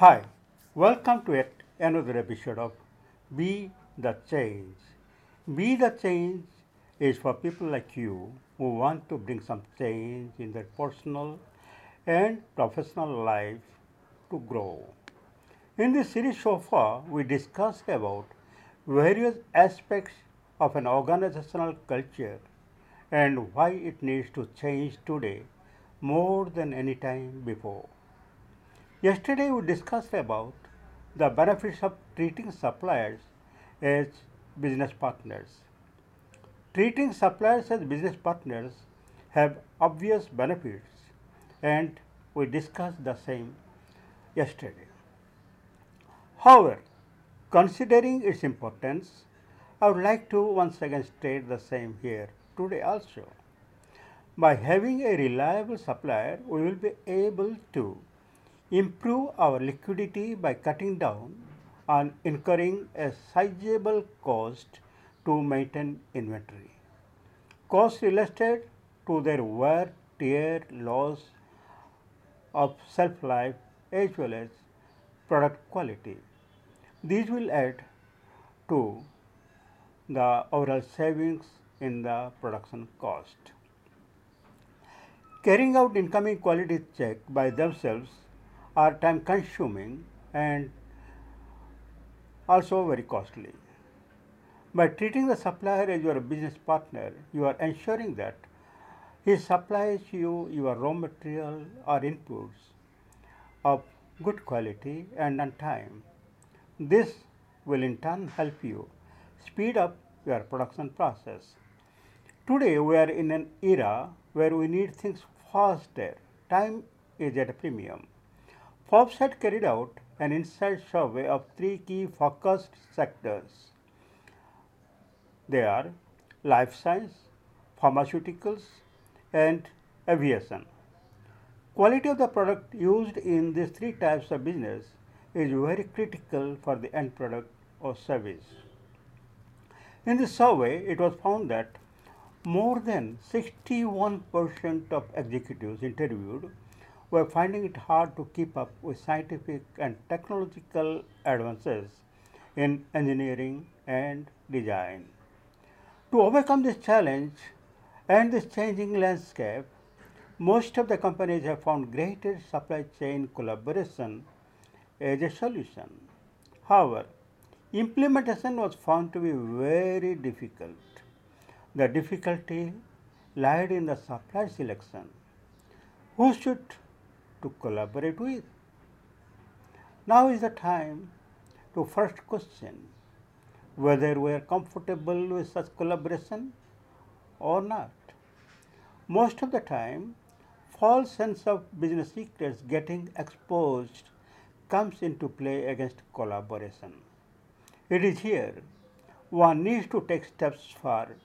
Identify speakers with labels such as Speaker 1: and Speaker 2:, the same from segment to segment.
Speaker 1: Hi, welcome to yet another episode of Be the Change. Be the Change is for people like you who want to bring some change in their personal and professional life to grow. In this series so far, we discussed about various aspects of an organizational culture and why it needs to change today more than any time before. Yesterday we discussed about the benefits of treating suppliers as business partners. Treating suppliers as business partners have obvious benefits and we discussed the same yesterday. However, considering its importance, I would like to once again state the same here today also. By having a reliable supplier, we will be able to improve our liquidity by cutting down on incurring a sizable cost to maintain inventory. Costs related to their wear, tear, loss of shelf life as well as product quality. These will add to the overall savings in the production cost. Carrying out incoming quality check by themselves are time consuming and also very costly. By treating the supplier as your business partner, you are ensuring that he supplies you your raw material or inputs of good quality and on time. This will in turn help you speed up your production process. Today we are in an era where we need things faster. Time is at a premium. Forbes had carried out an insight survey of three key focused sectors. They are life science, pharmaceuticals, and aviation. Quality of the product used in these three types of business is very critical for the end product or service. In this survey, it was found that more than 61% of executives interviewed were finding it hard to keep up with scientific and technological advances in engineering and design. To overcome this challenge and this changing landscape, most of the companies have found greater supply chain collaboration as a solution. However, implementation was found to be very difficult. The difficulty lied in the supplier selection. Who should to collaborate with? Now is the time to first question whether we are comfortable with such collaboration or not. Most of the time, false sense of business secrets getting exposed comes into play against collaboration. It is here one needs to take steps for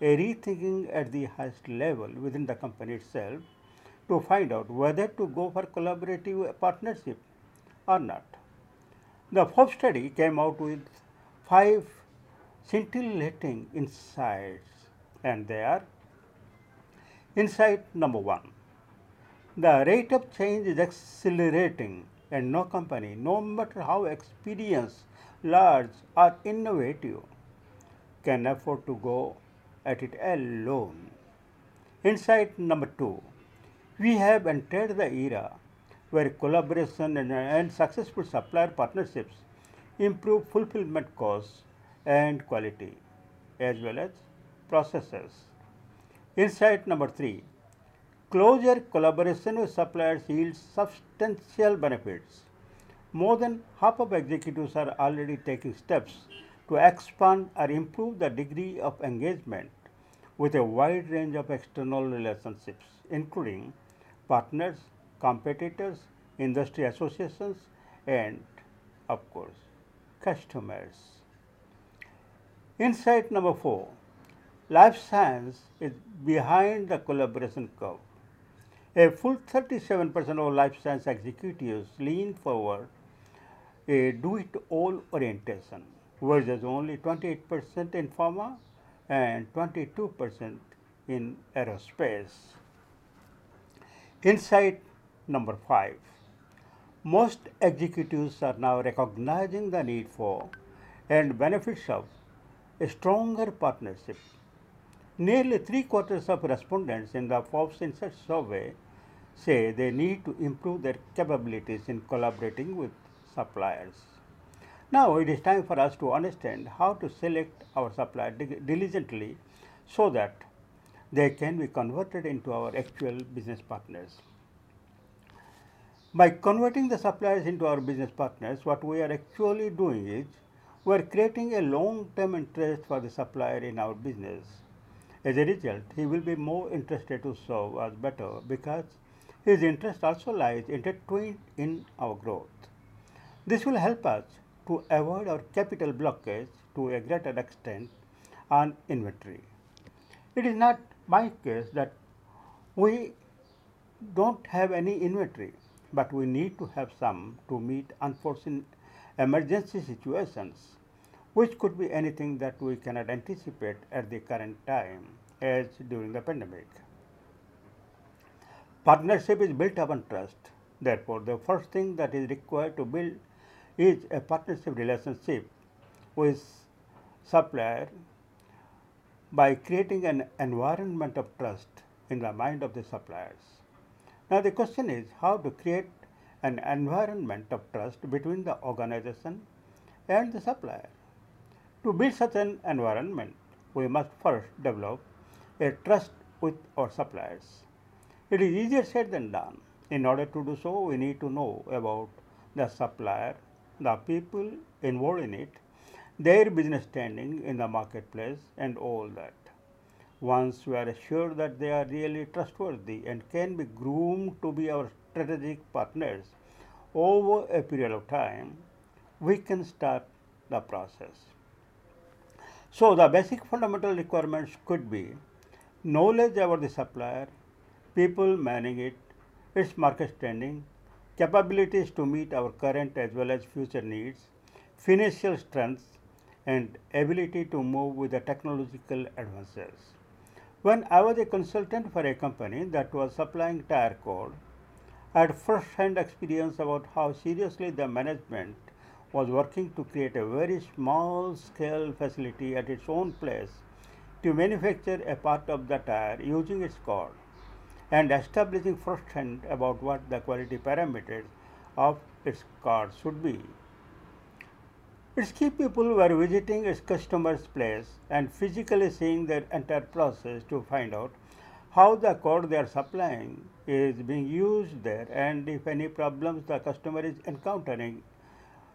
Speaker 1: a rethinking at the highest level within the company itself to find out whether to go for collaborative partnership or not. The Forbes study came out with five scintillating insights, and they are Insight number one the rate of change is accelerating, and no company, no matter how experienced, large, or innovative, can afford to go at it alone. Insight number two we have entered the era where collaboration and, and successful supplier partnerships improve fulfillment costs and quality as well as processes. Insight number three closer collaboration with suppliers yields substantial benefits. More than half of executives are already taking steps to expand or improve the degree of engagement with a wide range of external relationships, including partners, competitors, industry associations, and of course, customers. Insight number four life science is behind the collaboration curve. A full 37% of life science executives lean forward a do it all orientation, versus only 28% in pharma and 22% in aerospace. Insight number five most executives are now recognizing the need for and benefits of a stronger partnership. Nearly three quarters of respondents in the Forbes Insights survey say they need to improve their capabilities in collaborating with suppliers. Now it is time for us to understand how to select our supplier diligently so that they can be converted into our actual business partners. By converting the suppliers into our business partners, what we are actually doing is we are creating a long term interest for the supplier in our business. As a result, he will be more interested to serve us better because his interest also lies intertwined in our growth. This will help us to avoid our capital blockage to a greater extent on inventory. It is not my case that we don't have any inventory, but we need to have some to meet unforeseen emergency situations, which could be anything that we cannot anticipate at the current time, as during the pandemic. Partnership is built upon trust. Therefore, the first thing that is required to build is a partnership relationship with supplier by creating an environment of trust in the mind of the suppliers. Now, the question is how to create an environment of trust between the organization and the supplier. To build such an environment, we must first develop a trust with our suppliers. It is easier said than done. In order to do so, we need to know about the supplier, the people involved in it, their business standing in the marketplace, and all that. Once we are assured that they are really trustworthy and can be groomed to be our strategic partners over a period of time, we can start the process. So, the basic fundamental requirements could be knowledge about the supplier, people manning it, its market standing, capabilities to meet our current as well as future needs, financial strength, and ability to move with the technological advances. When I was a consultant for a company that was supplying tire cord, I had first hand experience about how seriously the management was working to create a very small scale facility at its own place to manufacture a part of the tire using its cord and establishing first hand about what the quality parameters of its cord should be. Its key people were visiting its customer's place and physically seeing their entire process to find out how the cord they are supplying is being used there and if any problems the customer is encountering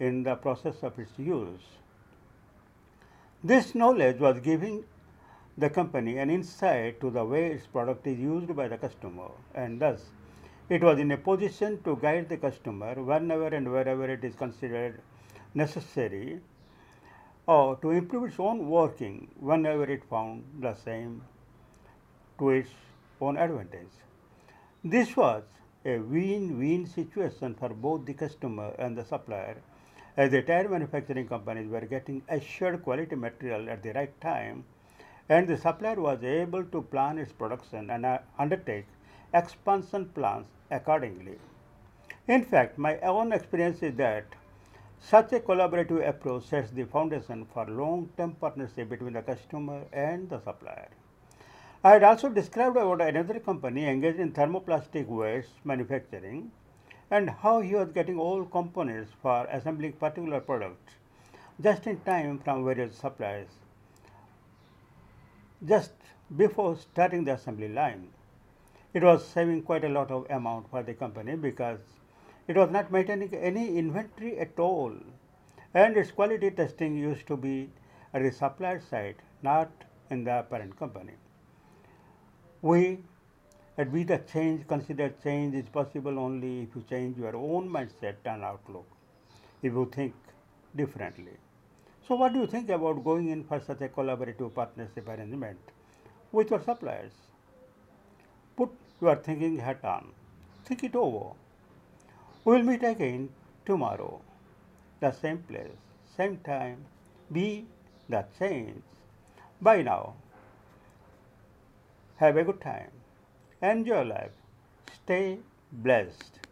Speaker 1: in the process of its use. This knowledge was giving the company an insight to the way its product is used by the customer and thus it was in a position to guide the customer whenever and wherever it is considered necessary or to improve its own working whenever it found the same to its own advantage. This was a win-win situation for both the customer and the supplier as the tire manufacturing companies were getting assured quality material at the right time and the supplier was able to plan its production and uh, undertake expansion plans accordingly. In fact, my own experience is that such a collaborative approach sets the foundation for long-term partnership between the customer and the supplier. I had also described about another company engaged in thermoplastic waste manufacturing and how he was getting all components for assembling particular products just in time from various suppliers just before starting the assembly line. It was saving quite a lot of amount for the company because it was not maintaining any inventory at all, and its quality testing used to be at the supplier side, not in the parent company. We at Be the Change consider change is possible only if you change your own mindset and outlook, if you think differently. So, what do you think about going in for such a collaborative partnership arrangement with your suppliers? Put your thinking hat on, think it over we will meet again tomorrow, the same place, same time. Be the change. Bye now. Have a good time. Enjoy life. Stay blessed.